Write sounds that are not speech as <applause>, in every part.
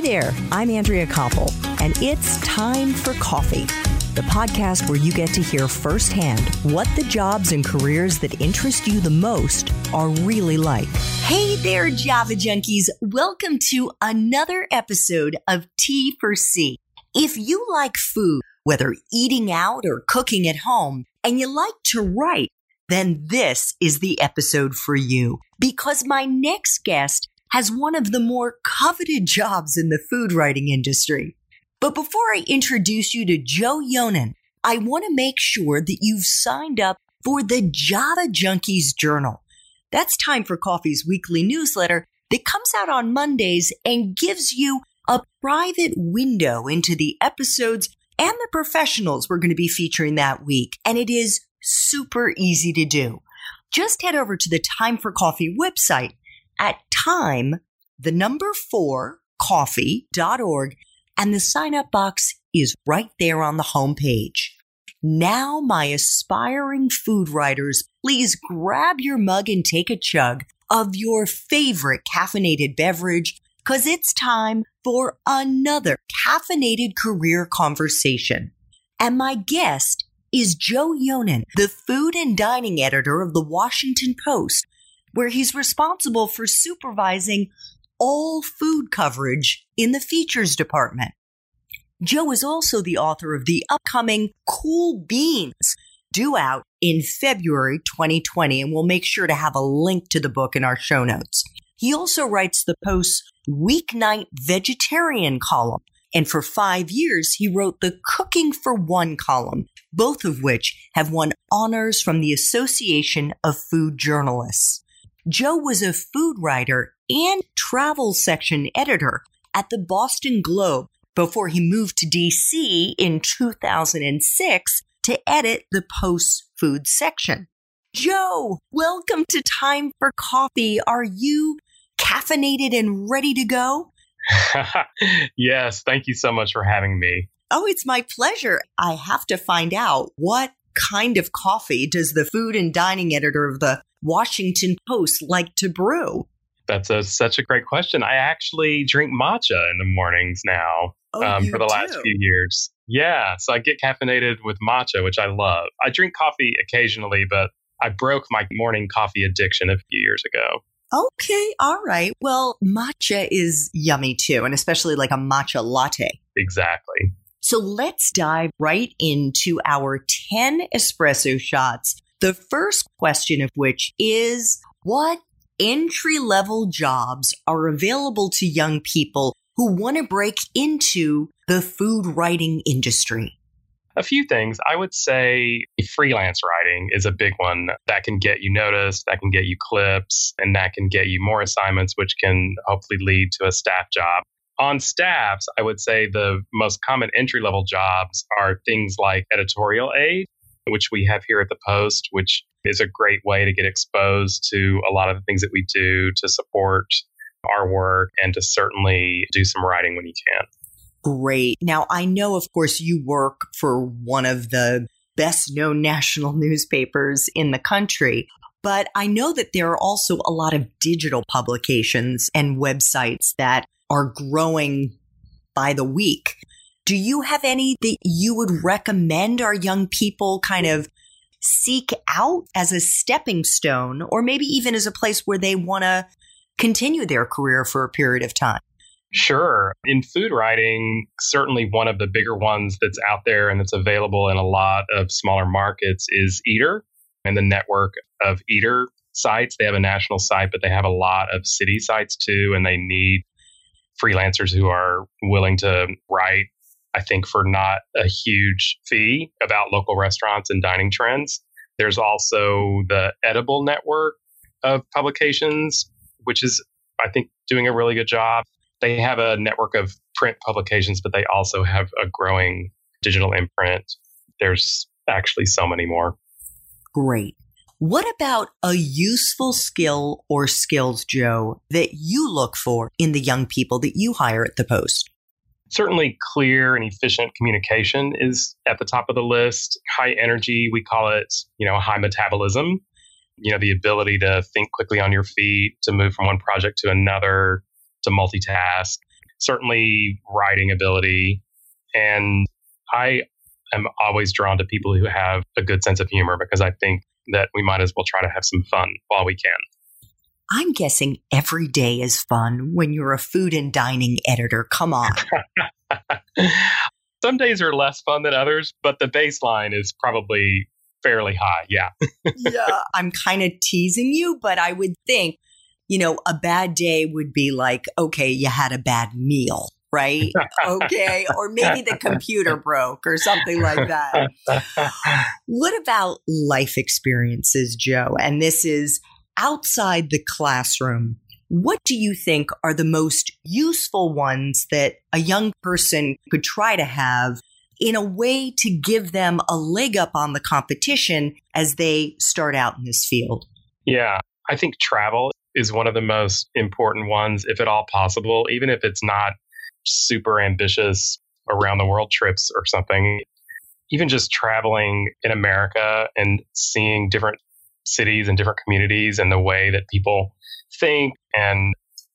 Hi there, I'm Andrea Koppel, and it's time for coffee. The podcast where you get to hear firsthand what the jobs and careers that interest you the most are really like. Hey there, Java Junkies. Welcome to another episode of T for C. If you like food, whether eating out or cooking at home, and you like to write, then this is the episode for you because my next guest has one of the more coveted jobs in the food writing industry. But before I introduce you to Joe Yonan, I want to make sure that you've signed up for the Java Junkies Journal. That's Time for Coffee's weekly newsletter that comes out on Mondays and gives you a private window into the episodes and the professionals we're going to be featuring that week. And it is super easy to do. Just head over to the Time for Coffee website at time, the number four, coffee.org, and the sign up box is right there on the homepage. Now, my aspiring food writers, please grab your mug and take a chug of your favorite caffeinated beverage because it's time for another caffeinated career conversation. And my guest is Joe Yonan, the food and dining editor of the Washington Post, where he's responsible for supervising all food coverage in the features department. Joe is also the author of the upcoming Cool Beans, due out in February 2020, and we'll make sure to have a link to the book in our show notes. He also writes the Post's Weeknight Vegetarian column, and for five years, he wrote the Cooking for One column, both of which have won honors from the Association of Food Journalists. Joe was a food writer and travel section editor at the Boston Globe before he moved to DC in 2006 to edit the Post food section. Joe, welcome to Time for Coffee. Are you caffeinated and ready to go? <laughs> yes, thank you so much for having me. Oh, it's my pleasure. I have to find out what kind of coffee does the food and dining editor of the Washington Post like to brew? That's a, such a great question. I actually drink matcha in the mornings now Oh, um, for the last few years. Yeah, so I get caffeinated with matcha, which I love. I drink coffee occasionally, but I broke my morning coffee addiction a few years ago. Okay, all right. Well, matcha is yummy too, and especially like a matcha latte. Exactly. So let's dive right into our 10 espresso shots. The first question of which is what entry level jobs are available to young people who want to break into the food writing industry? A few things. I would say freelance writing is a big one that can get you noticed, that can get you clips, and that can get you more assignments, which can hopefully lead to a staff job. On staffs, I would say the most common entry level jobs are things like editorial aide, which we have here at the Post, which is a great way to get exposed to a lot of the things that we do to support our work and to certainly do some writing when you can. Great. Now, I know, of course, you work for one of the best known national <laughs> newspapers in the country, but I know that there are also a lot of digital publications and websites that are growing by the week. Do you have any that you would recommend our young people kind of seek out as a stepping stone, or maybe even as a place where they want to continue their career for a period of time? Sure. In food writing, certainly one of the bigger ones that's out there and that's available in a lot of smaller markets is Eater and the network of Eater sites. They have a national site, but they have a lot of city sites too, and they need freelancers who are willing to write, I think, for not a huge fee about local restaurants and dining trends. There's also the Edible Network of publications, which is, I think, doing a really good job. They have a network of print publications, but they also have a growing digital imprint. There's actually so many more. Great. What about a useful skill or skills, Joe, that you look for in the young people that you hire at the Post? Certainly, clear and efficient communication is at the top of the list. High energy, we call it, you know, high metabolism. You know, the ability to think quickly on your feet, to move from one project to another, to multitask. certainly writing ability. And I am always drawn to people who have a good sense of humor because I think that we might as well try to have some fun while we can. I'm guessing every day is fun when you're a food and dining editor. Come on. <laughs> Some days are less fun than others, but the baseline is probably fairly high. Yeah. <laughs> yeah. I'm kind of teasing you, but I would think, you know, a bad day would be like, okay, you had a bad meal, right? okay. or maybe the computer <laughs> broke or something like that. what about life experiences, Joe? And this is outside the classroom. What do you think are the most useful ones that a young person could try to have in a way to give them a leg up on the competition as they start out in this field? Yeah, I think travel is one of the most important ones, if at all possible, even if it's not super ambitious around the world trips or something. Even just traveling in America and seeing different cities and different communities and the way that people think and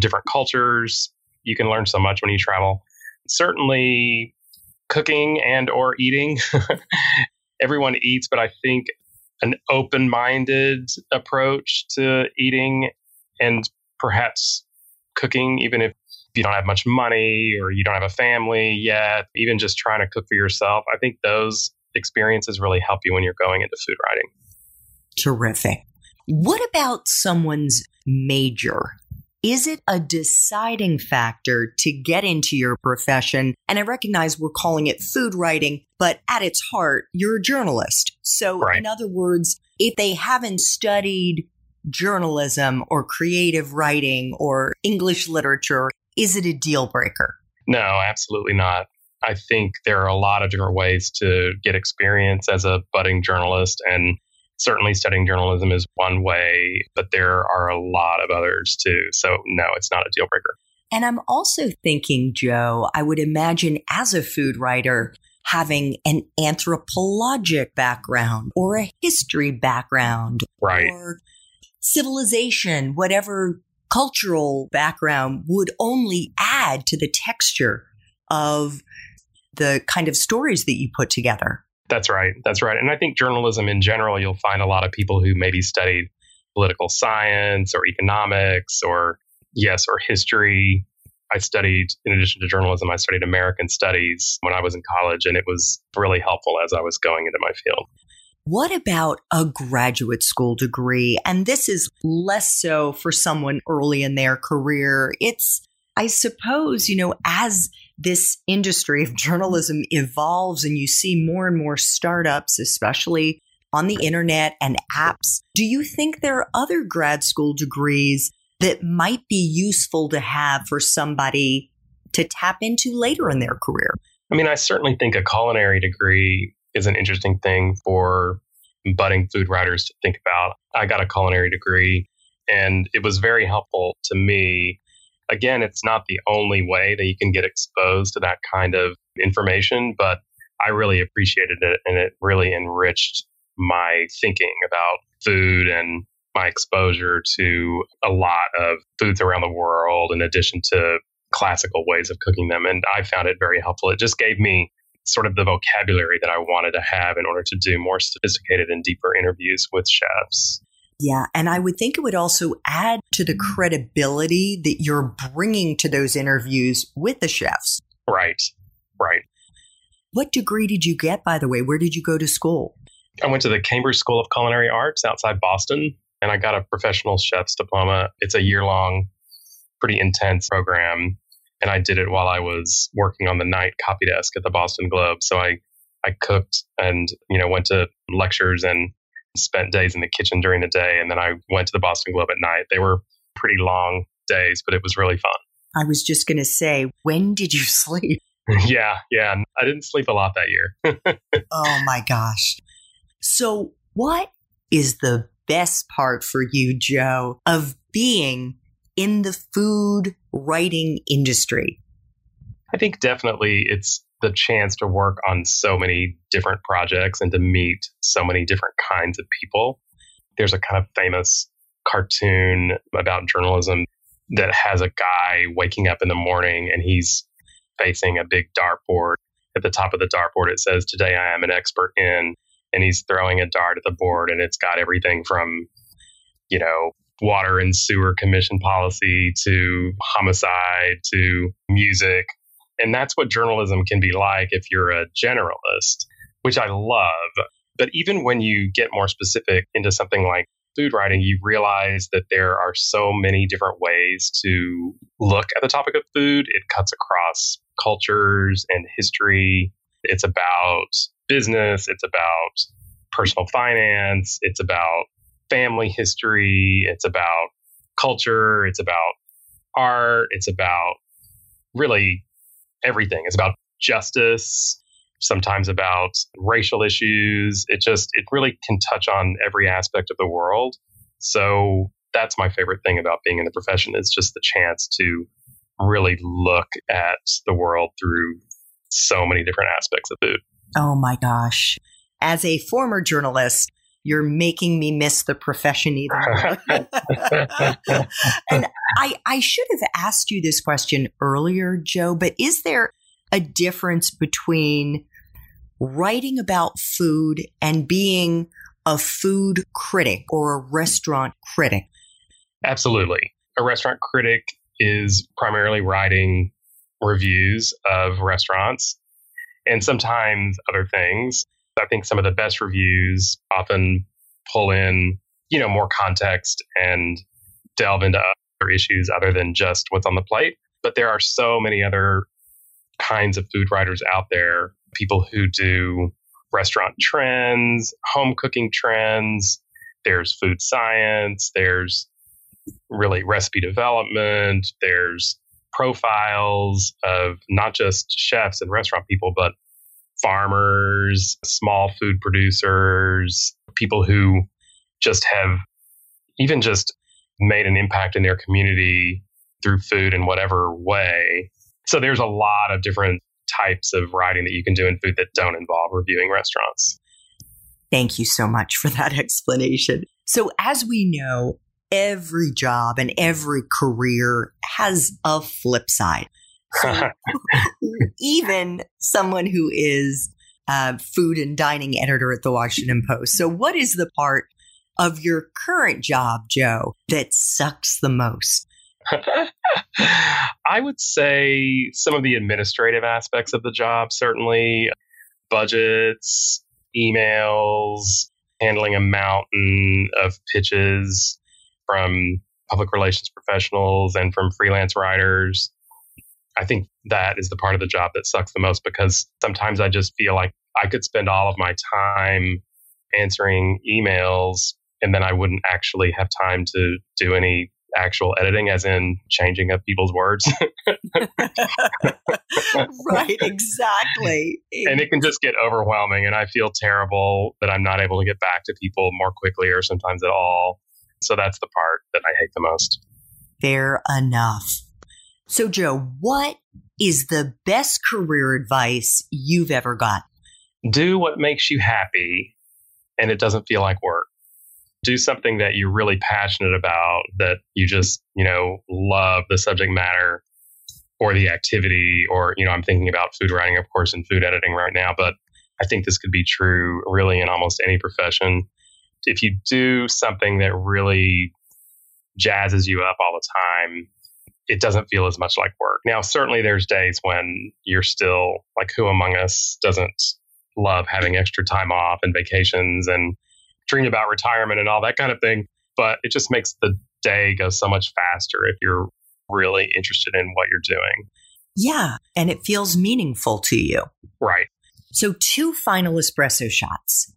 different cultures. You can learn so much when you travel. Certainly cooking and or eating. <laughs> Everyone eats, but I think an open-minded approach to eating and perhaps cooking even if you don't have much money or you don't have a family yet, even just trying to cook for yourself. I think those experiences really help you when you're going into food writing. Terrific. What about someone's major? Is it a deciding factor to get into your profession? And I recognize we're calling it food writing, but at its heart, you're a journalist. So, right. in other words, if they haven't studied journalism or creative writing or English literature, is it a deal breaker? No, absolutely not. I think there are a lot of different ways to get experience as a budding journalist. And certainly studying journalism is one way, but there are a lot of others too. So, no, it's not a deal breaker. And I'm also thinking, Joe, I would imagine as a food writer, having an anthropologic background or a history background right. or civilization, whatever cultural background would only add to the texture of the kind of stories that you put together. That's right. That's right. And I think journalism in general, you'll find a lot of people who maybe studied political science or economics or, yes, or history. I studied, in addition to journalism, I studied American studies when I was in college, and it was really helpful as I was going into my field. What about a graduate school degree? And this is less so for someone early in their career. It's, I suppose, you know, as this industry of journalism evolves and you see more and more startups, especially on the internet and apps, do you think there are other grad school degrees that might be useful to have for somebody to tap into later in their career? I mean, I certainly think a culinary degree is an interesting thing for budding food writers to think about. I got a culinary degree and it was very helpful to me again, it's not the only way that you can get exposed to that kind of information, but I really appreciated it and it really enriched my thinking about food and my exposure to a lot of foods around the world in addition to classical ways of cooking them. And I found it very helpful. It just gave me sort of the vocabulary that I wanted to have in order to do more sophisticated and deeper interviews with chefs. Yeah. And I would think it would also add to the mm. credibility that you're bringing to those interviews with the chefs. Right. Right. What degree did you get, by the way? Where did you go to school? I went to the Cambridge School of Culinary Arts outside Boston, and I got a professional chef's diploma. It's a year long, pretty intense program. And I did it while I was working on the night copy desk at the Boston Globe. So I, I cooked and, you know, went to lectures and spent days in the kitchen during the day, and then I went to the Boston Globe at night. They were pretty long days, but it was really fun. I was just going to say, when did you <laughs> sleep? <laughs> yeah, yeah. I didn't sleep a lot that year. <laughs> oh my gosh. So, what is the best part for you, Joe, of being in the food writing industry? I think definitely it's the chance to work on so many different projects and to meet so many different kinds of people. There's a kind of famous cartoon about journalism. that has a guy waking up in the morning and he's facing a big dartboard. At the top of the dartboard, it says, Today I am an expert in, and he's throwing a dart at the board, and it's got everything from, you know, water and sewer commission policy to homicide to music. And that's what journalism can be like if you're a generalist, which I love. But even when you get more specific into something like food writing, you realize that there are so many different ways to look at the topic of food. It cuts across cultures and history. It's about business. It's about personal finance. It's about family history. It's about culture. It's about art. It's about really everything. It's about justice sometimes about racial issues. It just, it really can touch on every aspect of the world. So that's my favorite thing about being in the profession is just the chance to really look at the world through so many different aspects of food. Oh my gosh. As a former journalist, you're making me miss the profession even more. <laughs> <laughs> and I, I should have asked you this question earlier, Joe, but is there a difference between writing about food and being a food critic or a restaurant critic? Absolutely. A restaurant critic is primarily writing reviews of restaurants and sometimes other things. I think some of the best reviews often pull in, you know, more context and delve into other issues other than just what's on the plate. But there are so many other kinds of food writers out there, people who do restaurant trends, home cooking trends, there's food science, there's really recipe development, there's profiles of not just chefs and restaurant people, but farmers, small food producers, people who just have even just made an impact in their community through food in whatever way. So there's a lot of different types of writing that you can do in food that don't involve reviewing restaurants. Thank you so much for that <laughs> explanation. So, as we know, every job and every career has a flip side. <laughs> Even someone who is a food and dining editor at the Washington Post. So, what is the part of your current job, Joe, that sucks the most? <laughs> I would say some of the administrative aspects of the job, certainly budgets, emails, handling a mountain of pitches from public relations professionals and from freelance writers. I think that is the part of the job that sucks the most because sometimes I just feel like I could spend all of my time answering emails and then I wouldn't actually have time to do any actual editing, as in changing up people's words. <laughs> right, exactly. And it can just get overwhelming. And I feel terrible that I'm not able to get back to people more quickly or sometimes at all. So that's the part that I hate the most. Fair enough. So, Joe, what is the best career advice you've ever got? Do what makes you happy and it doesn't feel like work do something that you're really passionate about that you just you know love the subject matter or the activity or you know i'm thinking about food writing of course and food editing right now but i think this could be true really in almost any profession if you do something that really jazzes you up all the time it doesn't feel as much like work now certainly there's days when you're still like who among us doesn't love having extra time off and vacations and dream about retirement and all that kind of thing. But it just makes the day go so much faster if you're really interested in what you're doing. Yeah. And it feels meaningful to you. Right. So, two final espresso shots.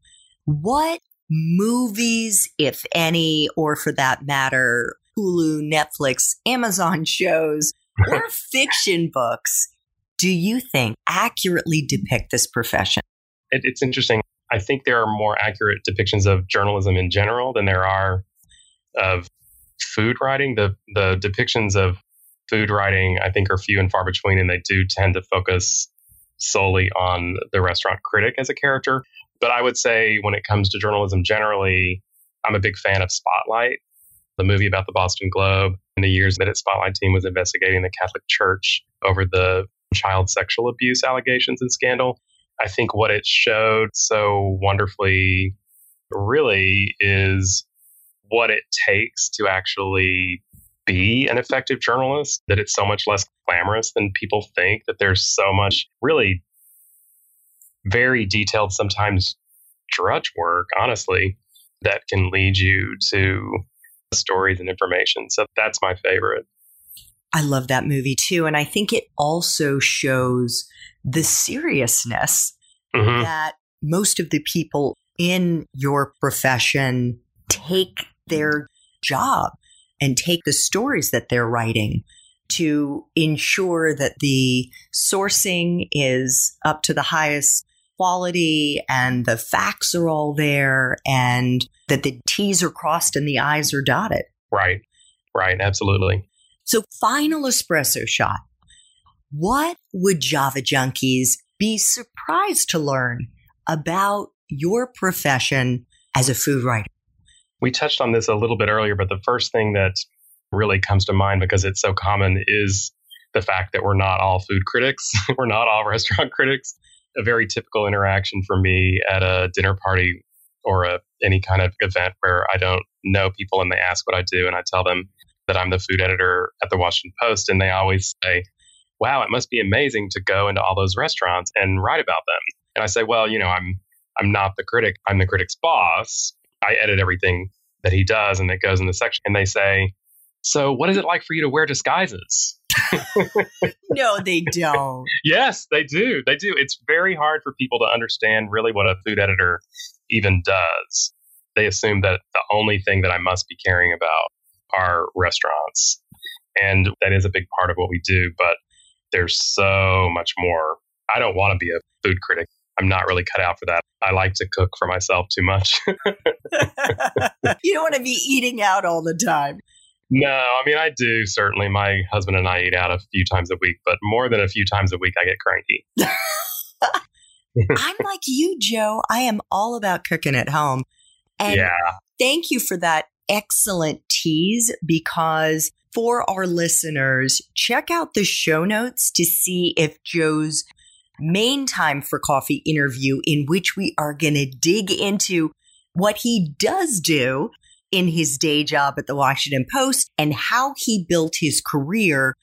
What movies, if any, or for that matter, Hulu, Netflix, Amazon shows, or <laughs> fiction books do you think accurately depict this profession? It, it's interesting. I think there are more accurate depictions of journalism in general than there are of food writing. The the depictions of food writing, I think, are few and far between, and they do tend to focus solely on the restaurant critic as a character. But I would say when it comes to journalism generally, I'm a big fan of Spotlight. The movie about the Boston Globe in the years that its spotlight team was investigating the Catholic Church over the child sexual abuse allegations and scandal. I think what it showed so wonderfully really is what it takes to actually be an effective journalist, that it's so much less glamorous than people think, that there's so much really very detailed, sometimes drudge work, honestly, that can lead you to stories and information. So that's my favorite. I love that movie too. And I think it also shows the seriousness mm-hmm. that most of the people in your profession take their job and take the stories that they're writing to ensure that the sourcing is up to the highest quality and the facts are all there and that the T's are crossed and the I's are dotted. Right, right, absolutely. So, final espresso shot. What would Java junkies be surprised to learn about your profession as a food writer? We touched on this a little bit earlier, but the first thing that really comes to mind because it's so common is the fact that we're not all food critics. <laughs> we're not all restaurant <laughs> critics. A very typical interaction for me at a dinner party or a, any kind of event where I don't know people and they ask what I do and I tell them that I'm the food editor at the Washington Post and they always say, "Wow, it must be amazing to go into all those restaurants and write about them." And I say, "Well, you know, I'm I'm not the critic. I'm the critic's boss. I edit everything that he does and it goes in the section." And they say, "So, what is it like for you to wear disguises?" <laughs> no, they don't. yes, they do. They do. It's very hard for people to understand really what a food editor even does. They assume that the only thing that I must be caring about are restaurants. And that is a big part of what we do, but there's so much more. I don't want to be a food critic. I'm not really cut out for that. I like to cook for myself too much. <laughs> <laughs> you don't want to be eating out all the time. No, I mean, I do certainly. My husband and I eat out a few times a week, but more than a few times a week, I get cranky. <laughs> I'm like you, Joe. I am all about cooking at home. And yeah. thank you for that excellent tease because for our listeners, check out the show notes to see if Joe's main time for coffee interview, in which we are going to dig into what he does do in his day job at the Washington Post and how he built his career.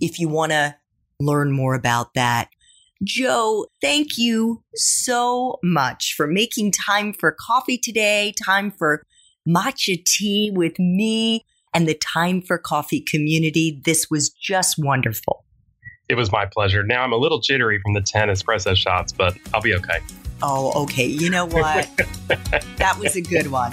If you want to learn more about that, Joe, thank you so much for making time for coffee today, time for matcha tea with me and the Time for Coffee community. This was just wonderful. It was my pleasure. Now I'm a little jittery from the 10 espresso shots, but I'll be okay. Oh, okay. You know what? <laughs> that was a good one.